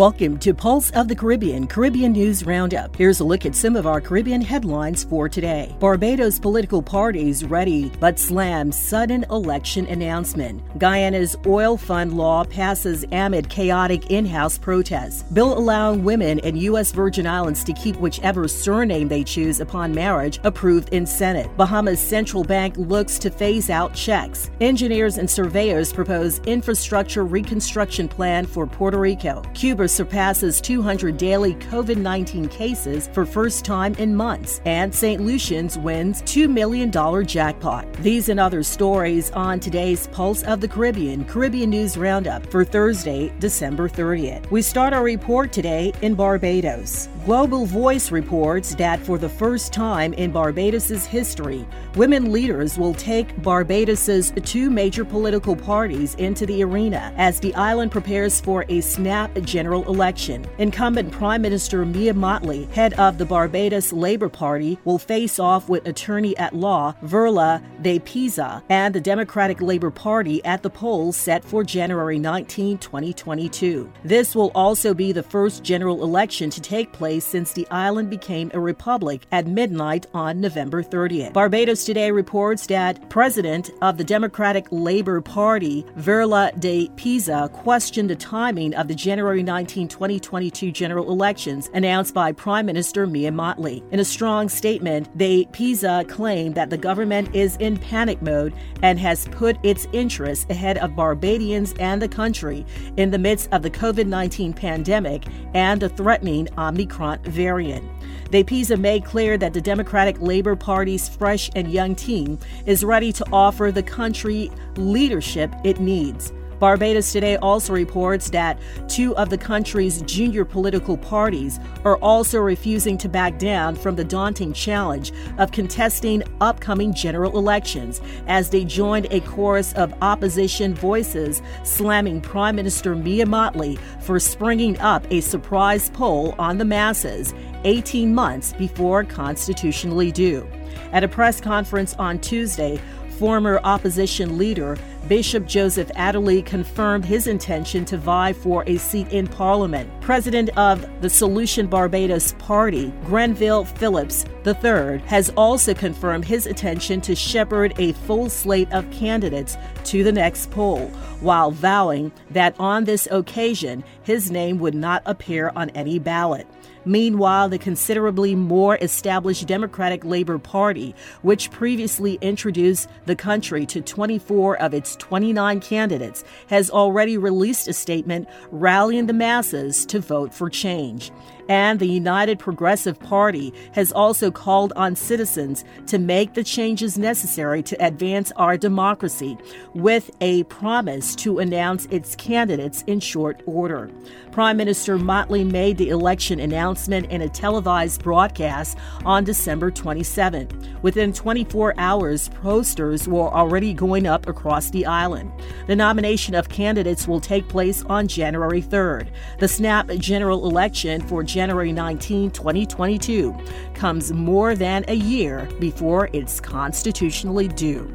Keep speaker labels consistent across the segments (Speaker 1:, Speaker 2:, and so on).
Speaker 1: Welcome to Pulse of the Caribbean, Caribbean News Roundup. Here's a look at some of our Caribbean headlines for today. Barbados political parties ready but slam sudden election announcement. Guyana's oil fund law passes amid chaotic in house protests. Bill allowing women in U.S. Virgin Islands to keep whichever surname they choose upon marriage approved in Senate. Bahamas Central Bank looks to phase out checks. Engineers and surveyors propose infrastructure reconstruction plan for Puerto Rico. Cuba surpasses 200 daily COVID 19 cases for first time in months, and St. Lucian's wins $2 million jackpot. These and other stories on today's Pulse of the Caribbean Caribbean News Roundup for Thursday, December 30th. We start our report today in Barbados. Global Voice reports that for the first time in Barbados's history, women leaders will take Barbados's two major political parties into the arena as the island prepares for a snap general election. Incumbent Prime Minister Mia Mottley, head of the Barbados Labour Party, will face off with attorney at law Verla De Peiza and the Democratic Labour Party at the polls set for January 19, 2022. This will also be the first general election to take place place since the island became a republic at midnight on November 30th. Barbados Today reports that President of the Democratic Labour Party, Verla De Peiza, questioned the timing of the January 19, 2022 general elections announced by Prime Minister Mia Mottley. In a strong statement, De Peiza claimed that the government is in panic mode and has put its interests ahead of Barbadians and the country in the midst of the COVID 19 pandemic and the threatening Omicron Omicron variant. De Peiza made clear that the Democratic Labor Party's fresh and young team is ready to offer the country leadership it needs. Barbados Today also reports that two of the country's junior political parties are also refusing to back down from the daunting challenge of contesting upcoming general elections as they joined a chorus of opposition voices slamming Prime Minister Mia Mottley for springing up a surprise poll on the masses 18 months before constitutionally due. At a press conference on Tuesday, former opposition leader Bishop Joseph Adderley confirmed his intention to vie for a seat in Parliament. President of the Solution Barbados Party, Grenville Phillips III, has also confirmed his intention to shepherd a full slate of candidates to the next poll, while vowing that on this occasion his name would not appear on any ballot. Meanwhile, the considerably more established Democratic Labor Party, which previously introduced the country to 24 of its 29 candidates, has already released a statement rallying the masses to vote for change. And the United Progressive Party has also called on citizens to make the changes necessary to advance our democracy, with a promise to announce its candidates in short order. Prime Minister Mottley made the election announcement in a televised broadcast on December 27. Within 24 hours, posters were already going up across the island. The nomination of candidates will take place on January 3rd. The snap general election for January 19, 2022 comes more than a year before it's constitutionally due.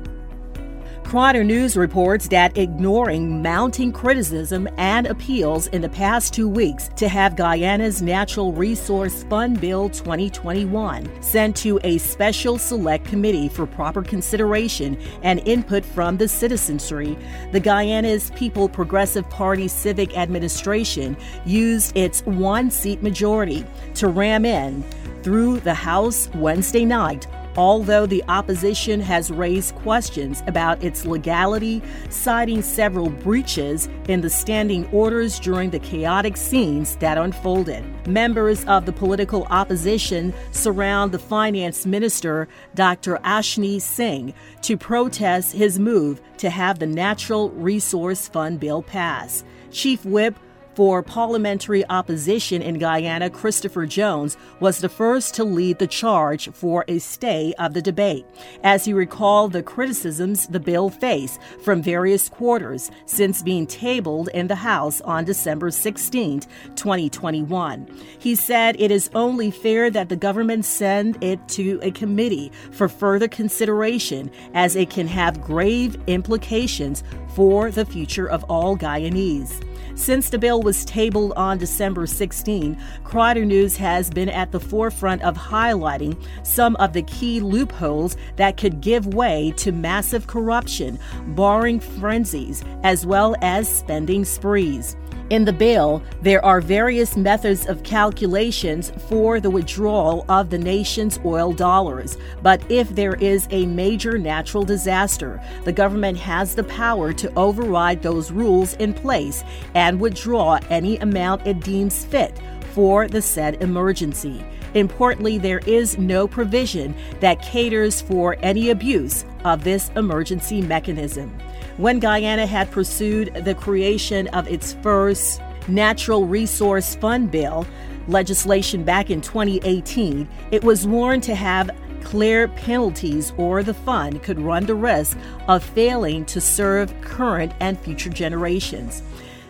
Speaker 1: Kaieteur News reports that ignoring mounting criticism and appeals in the past two weeks to have Guyana's Natural Resource Fund Bill 2021 sent to a special select committee for proper consideration and input from the citizenry, the Guyana's People Progressive Party Civic Administration used its one seat majority to ram in through the House Wednesday night although the opposition has raised questions about its legality, citing several breaches in the standing orders during the chaotic scenes that unfolded. Members of the political opposition surround the finance minister, Dr. Ashni Singh, to protest his move to have the Natural Resource Fund bill pass. Chief Whip for parliamentary opposition in Guyana, Christopher Jones was the first to lead the charge for a stay of the debate, as he recalled the criticisms the bill faced from various quarters since being tabled in the House on December 16, 2021. He said it is only fair that the government send it to a committee for further consideration, as it can have grave implications for the future of all Guyanese. Since the bill was tabled on December 16, Kaieteur News has been at the forefront of highlighting some of the key loopholes that could give way to massive corruption, borrowing frenzies, as well as spending sprees. In the bill, there are various methods of calculations for the withdrawal of the nation's oil dollars. But if there is a major natural disaster, the government has the power to override those rules in place and withdraw any amount it deems fit for the said emergency. Importantly, there is no provision that caters for any abuse of this emergency mechanism when Guyana had pursued the creation of its first Natural Resource Fund bill legislation back in 2018, it was warned to have clear penalties or the fund could run the risk of failing to serve current and future generations.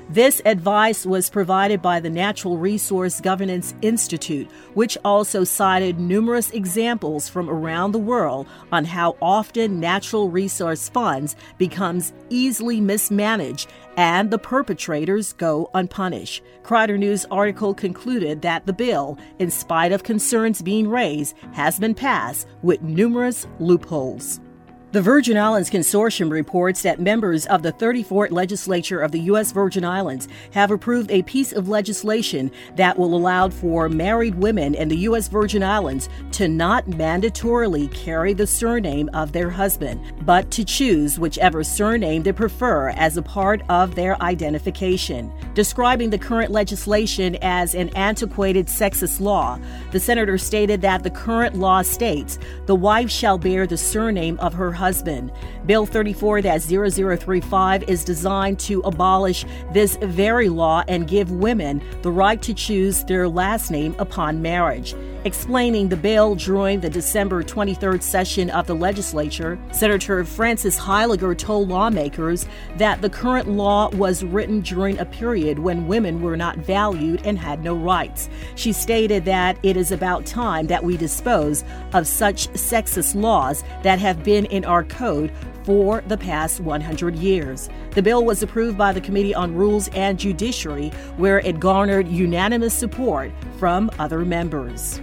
Speaker 1: This advice was provided by the Natural Resource Governance Institute, which also cited numerous examples from around the world on how often natural resource funds becomes easily mismanaged and the perpetrators go unpunished. Kaieteur News article concluded that the bill, in spite of concerns being raised, has been passed with numerous loopholes. The Virgin Islands Consortium reports that members of the 34th Legislature of the U.S. Virgin Islands have approved a piece of legislation that will allow for married women in the U.S. Virgin Islands to not mandatorily carry the surname of their husband, but to choose whichever surname they prefer as a part of their identification. Describing the current legislation as an antiquated sexist law, the senator stated that the current law states the wife shall bear the surname of her husband husband. Bill 34-0035 is designed to abolish this very law and give women the right to choose their last name upon marriage. Explaining the bill during the December 23rd session of the legislature, Senator Francis Heyliger told lawmakers that the current law was written during a period when women were not valued and had no rights. She stated that it is about time that we dispose of such sexist laws that have been in our code for the past 100 years. The bill was approved by the Committee on Rules and Judiciary, where it garnered unanimous support from other members.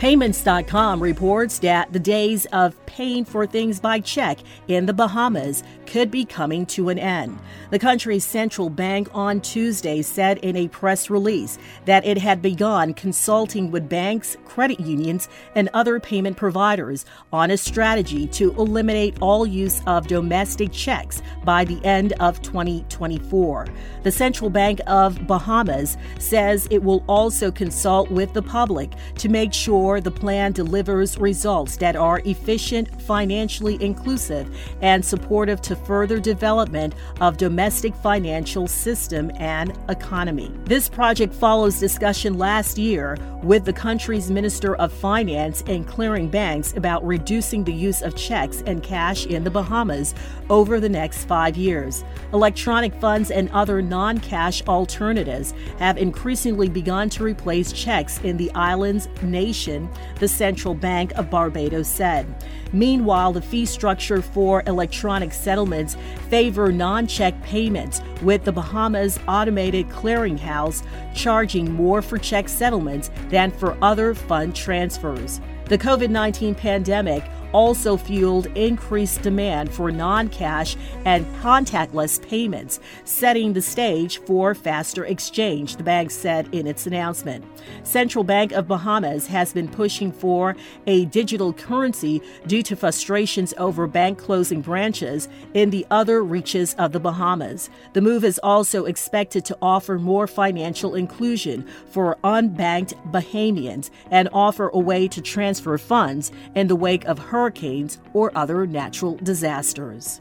Speaker 1: Payments.com reports that the days of paying for things by check in the Bahamas could be coming to an end. The country's central bank on Tuesday said in a press release that it had begun consulting with banks, credit unions, and other payment providers on a strategy to eliminate all use of domestic checks by the end of 2024. The Central Bank of Bahamas says it will also consult with the public to make sure the plan delivers results that are efficient, financially inclusive, and supportive to further development of domestic financial system and economy. This project follows discussion last year with the country's Minister of Finance and clearing banks about reducing the use of checks and cash in the Bahamas over the next five years. Electronic funds and other non cash alternatives have increasingly begun to replace checks in the island's nation, the Central Bank of Barbados said. Meanwhile, the fee structure for electronic settlements favor non-check payments, with the Bahamas Automated Clearinghouse charging more for check settlements than for other fund transfers. The COVID 19 pandemic also fueled increased demand for non cash and contactless payments, setting the stage for faster exchange, the bank said in its announcement. Central Bank of Bahamas has been pushing for a digital currency due to frustrations over bank closing branches in the other reaches of the Bahamas. The move is also expected to offer more financial inclusion for unbanked Bahamians and offer a way to transfer funds in the wake of hurricanes hurricanes, or other natural disasters.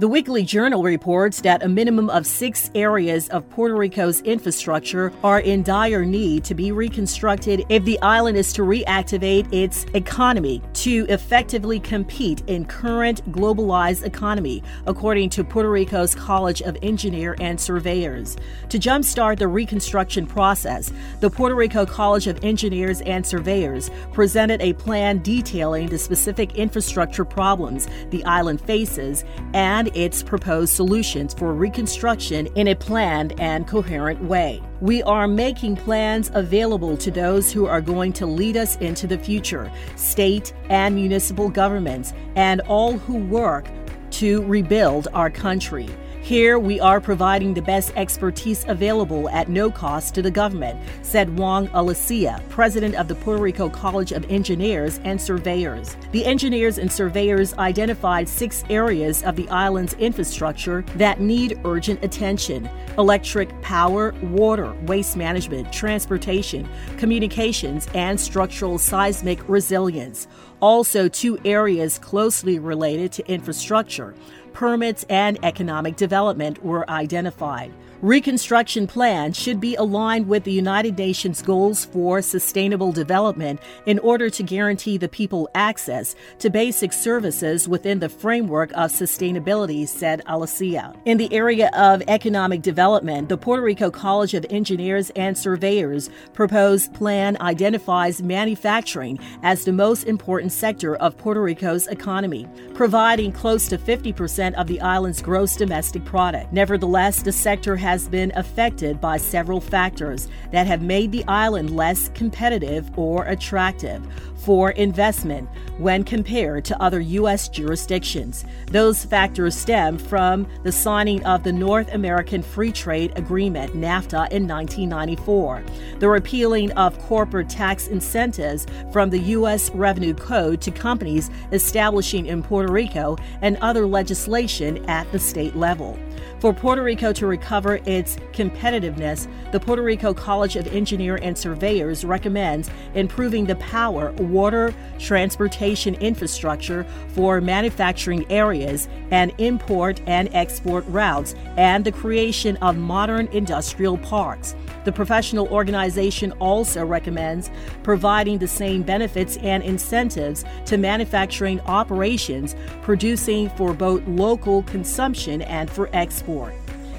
Speaker 1: The Weekly Journal reports that a minimum of six areas of Puerto Rico's infrastructure are in dire need to be reconstructed if the island is to reactivate its economy to effectively compete in current globalized economy, according to Puerto Rico's College of Engineer and Surveyors. To jumpstart the reconstruction process, the Puerto Rico College of Engineers and Surveyors presented a plan detailing the specific infrastructure problems the island faces and its proposed solutions for reconstruction in a planned and coherent way. We are making plans available to those who are going to lead us into the future, state and municipal governments, and all who work to rebuild our country. Here, we are providing the best expertise available at no cost to the government, said Juan Alicea, president of the Puerto Rico College of Engineers and Surveyors. The engineers and surveyors identified six areas of the island's infrastructure that need urgent attention electric power, water, waste management, transportation, communications, and structural seismic resilience. Also, two areas closely related to infrastructure permits, and economic development were identified. Reconstruction plans should be aligned with the United Nations goals for sustainable development in order to guarantee the people access to basic services within the framework of sustainability, said Alicea. In the area of economic development, the Puerto Rico College of Engineers and Surveyors proposed plan identifies manufacturing as the most important sector of Puerto Rico's economy, providing close to 50% of the island's gross domestic product. Nevertheless, the sector has has been affected by several factors that have made the island less competitive or attractive for investment when compared to other U.S. jurisdictions. Those factors stem from the signing of the North American Free Trade Agreement, NAFTA, in 1994, the repealing of corporate tax incentives from the U.S. Revenue Code to companies establishing in Puerto Rico, and other legislation at the state level. For Puerto Rico to recover its competitiveness, the Puerto Rico College of Engineer and Surveyors recommends improving the power, water, transportation infrastructure for manufacturing areas and import and export routes, and the creation of modern industrial parks. The professional organization also recommends providing the same benefits and incentives to manufacturing operations, producing for both local consumption and for export.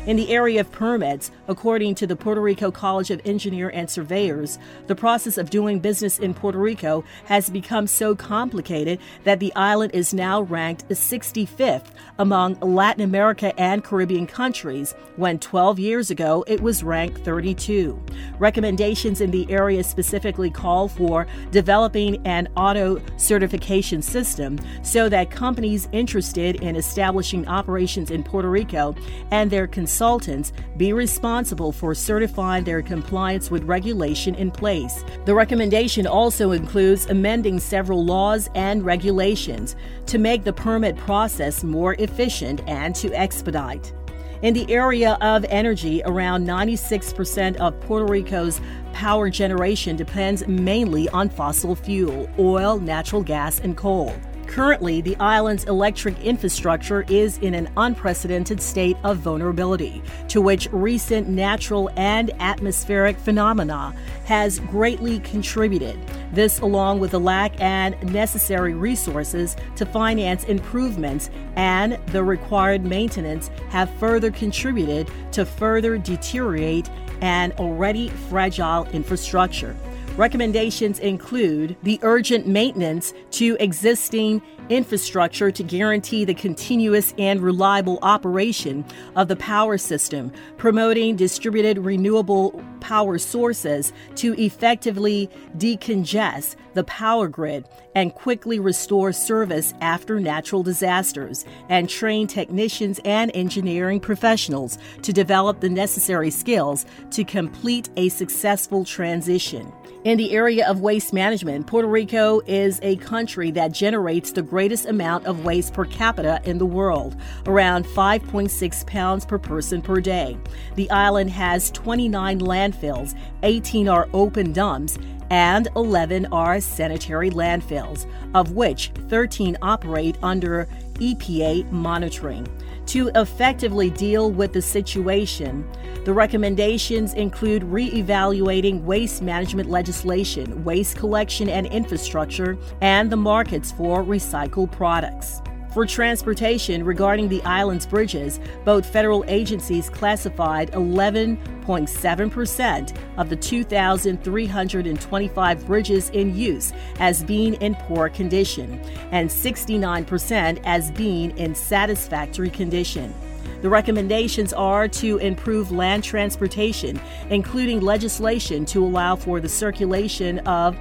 Speaker 1: In the area of permits, according to the Puerto Rico College of Engineer and Surveyors, the process of doing business in Puerto Rico has become so complicated that the island is now ranked 65th among Latin America and Caribbean countries, when 12 years ago it was ranked 32. Recommendations in the area specifically call for developing an auto certification system so that companies interested in establishing operations in Puerto Rico and their consultants be responsible for certifying their compliance with regulation in place. The recommendation also includes amending several laws and regulations to make the permit process more efficient and to expedite. In the area of energy, around 96% of Puerto Rico's power generation depends mainly on fossil fuel, oil, natural gas, and coal. Currently, the island's electric infrastructure is in an unprecedented state of vulnerability, to which recent natural and atmospheric phenomena has greatly contributed. This, along with the lack and necessary resources to finance improvements and the required maintenance, have further contributed to further deteriorate an already fragile infrastructure. Recommendations include the urgent maintenance to existing infrastructure to guarantee the continuous and reliable operation of the power system, promoting distributed renewable power sources to effectively decongest the power grid and quickly restore service after natural disasters, and train technicians and engineering professionals to develop the necessary skills to complete a successful transition. In the area of waste management, Puerto Rico is a country that generates the greatest amount of waste per capita in the world, around 5.6 pounds per person per day. The island has 29 landfills, 18 are open dumps, and 11 are sanitary landfills, of which 13 operate under EPA monitoring. To effectively deal with the situation, the recommendations include re-evaluating waste management legislation, waste collection and infrastructure, and the markets for recycled products. For transportation regarding the island's bridges, both federal agencies classified 11.7% of the 2,325 bridges in use as being in poor condition and 69% as being in satisfactory condition. The recommendations are to improve land transportation, including legislation to allow for the circulation of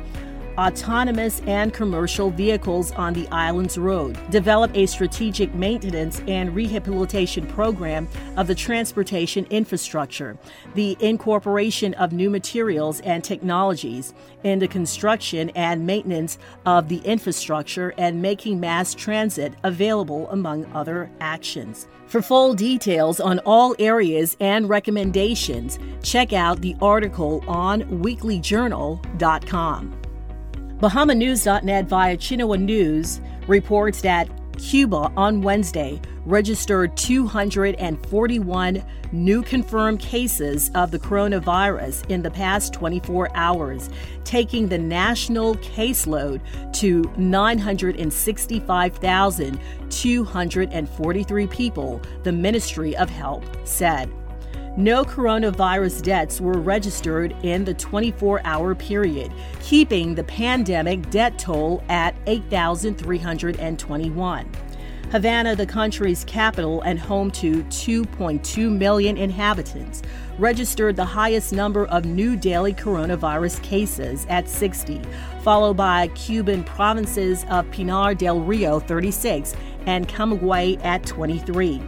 Speaker 1: autonomous and commercial vehicles on the island's road, develop a strategic maintenance and rehabilitation program of the transportation infrastructure, the incorporation of new materials and technologies in the construction and maintenance of the infrastructure, and making mass transit available, among other actions. For full details on all areas and recommendations, check out the article on weeklyjournal.com. BahamaNews.net via Xinhua News reports that Cuba on Wednesday registered 241 new confirmed cases of the coronavirus in the past 24 hours, taking the national caseload to 965,243 people, the Ministry of Health said. No coronavirus deaths were registered in the 24 hour period, keeping the pandemic death toll at 8,321. Havana, the country's capital and home to 2.2 million inhabitants, registered the highest number of new daily coronavirus cases at 60, followed by Cuban provinces of Pinar del Rio 36 and Camagüey at 23.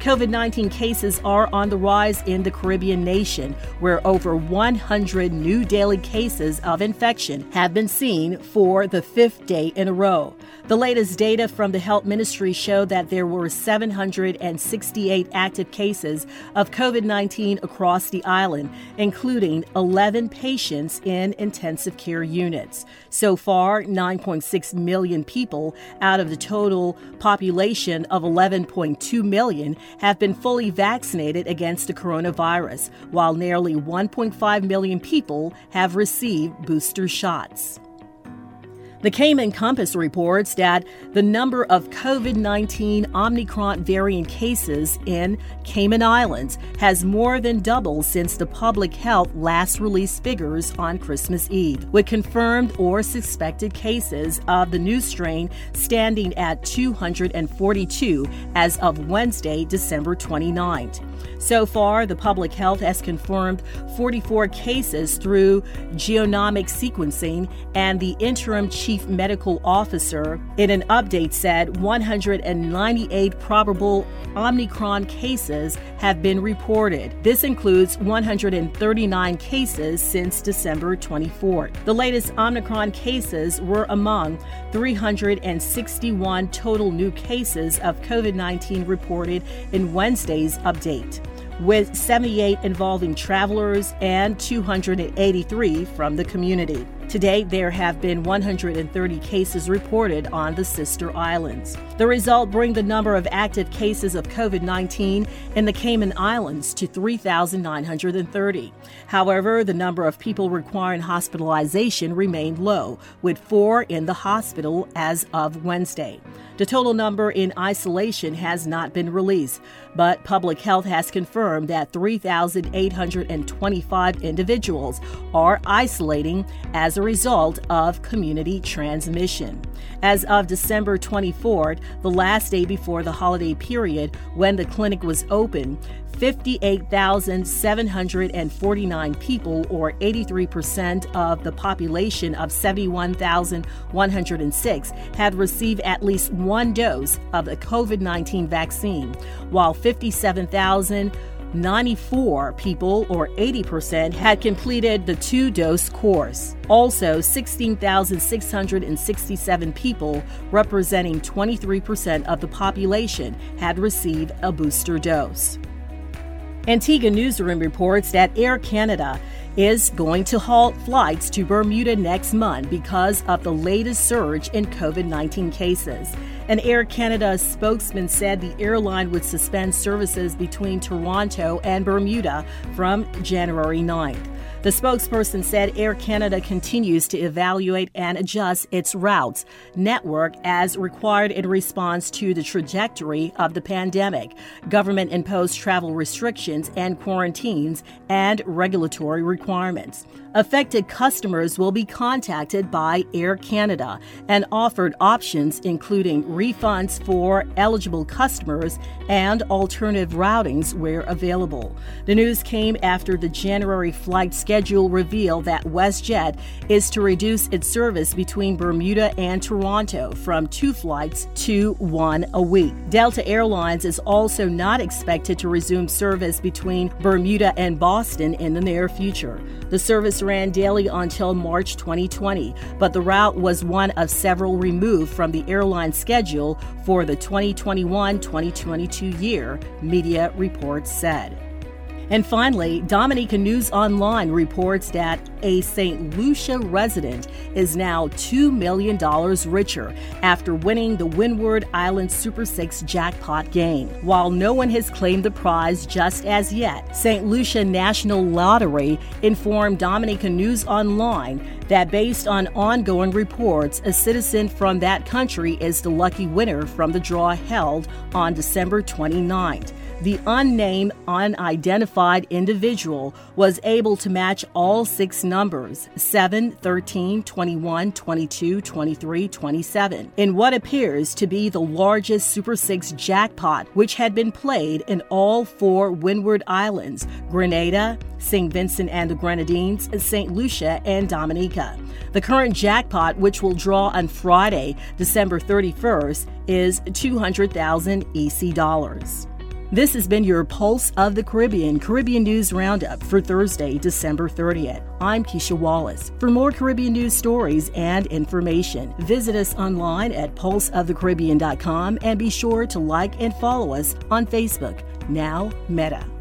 Speaker 1: COVID 19 cases are on the rise in the Caribbean nation, where over 100 new daily cases of infection have been seen for the fifth day in a row. The latest data from the Health Ministry show that there were 768 active cases of COVID 19 across the island, including 11 patients in intensive care units. So far, 9.6 million people out of the total population of 11.2 million have been fully vaccinated against the coronavirus, while nearly 1.5 million people have received booster shots. The Cayman Compass reports that the number of COVID 19 Omicron variant cases in Cayman Islands has more than doubled since the public health last released figures on Christmas Eve, with confirmed or suspected cases of the new strain standing at 242 as of Wednesday, December 29th. So far, the public health has confirmed 44 cases through genomic sequencing, and the interim chief medical officer in an update said 198 probable Omicron cases have been reported. This includes 139 cases since December 24th. The latest Omicron cases were among 361 total new cases of COVID 19 reported in Wednesday's update with 78 involving travelers and 283 from the community. Today, there have been 130 cases reported on the sister islands. The result brings the number of active cases of COVID 19 in the Cayman Islands to 3,930. However, the number of people requiring hospitalization remained low, with four in the hospital as of Wednesday. The total number in isolation has not been released, but public health has confirmed that 3,825 individuals are isolating as a result of community transmission. As of December 24th, the last day before the holiday period when the clinic was open, 58,749 people, or 83% of the population of 71,106, had received at least one dose of the COVID 19 vaccine, while 57,000 94 people, or 80%, had completed the two dose course. Also, 16,667 people, representing 23% of the population, had received a booster dose. Antigua Newsroom reports that Air Canada is going to halt flights to Bermuda next month because of the latest surge in COVID 19 cases. An Air Canada spokesman said the airline would suspend services between Toronto and Bermuda from January 9th. The spokesperson said Air Canada continues to evaluate and adjust its routes network as required in response to the trajectory of the pandemic, government imposed travel restrictions and quarantines, and regulatory requirements. Affected customers will be contacted by Air Canada and offered options including refunds for eligible customers and alternative routings where available. The news came after the January flight schedule revealed that WestJet is to reduce its service between Bermuda and Toronto from two flights to one a week. Delta Airlines is also not expected to resume service between Bermuda and Boston in the near future. The service ran daily until March 2020, but the route was one of several removed from the airline schedule for the 2021 2022 year, media reports said. And finally, Dominica News Online reports that a St. Lucia resident is now $2 million richer after winning the Windward Island Super 6 jackpot game. While no one has claimed the prize just as yet, St. Lucia National Lottery informed Dominica News Online that based on ongoing reports, a citizen from that country is the lucky winner from the draw held on December 29th the unnamed, unidentified individual was able to match all six numbers 7, 13, 21, 22, 23, 27 in what appears to be the largest Super 6 jackpot, which had been played in all four Windward Islands Grenada, St. Vincent and the Grenadines, St. Lucia, and Dominica. The current jackpot, which will draw on Friday, December 31st, is 200,000 EC dollars. This has been your Pulse of the Caribbean Caribbean News Roundup for Thursday, December 30th. I'm Keisha Wallace. For more Caribbean news stories and information, visit us online at pulseofthecaribbean.com and be sure to like and follow us on Facebook, now Meta.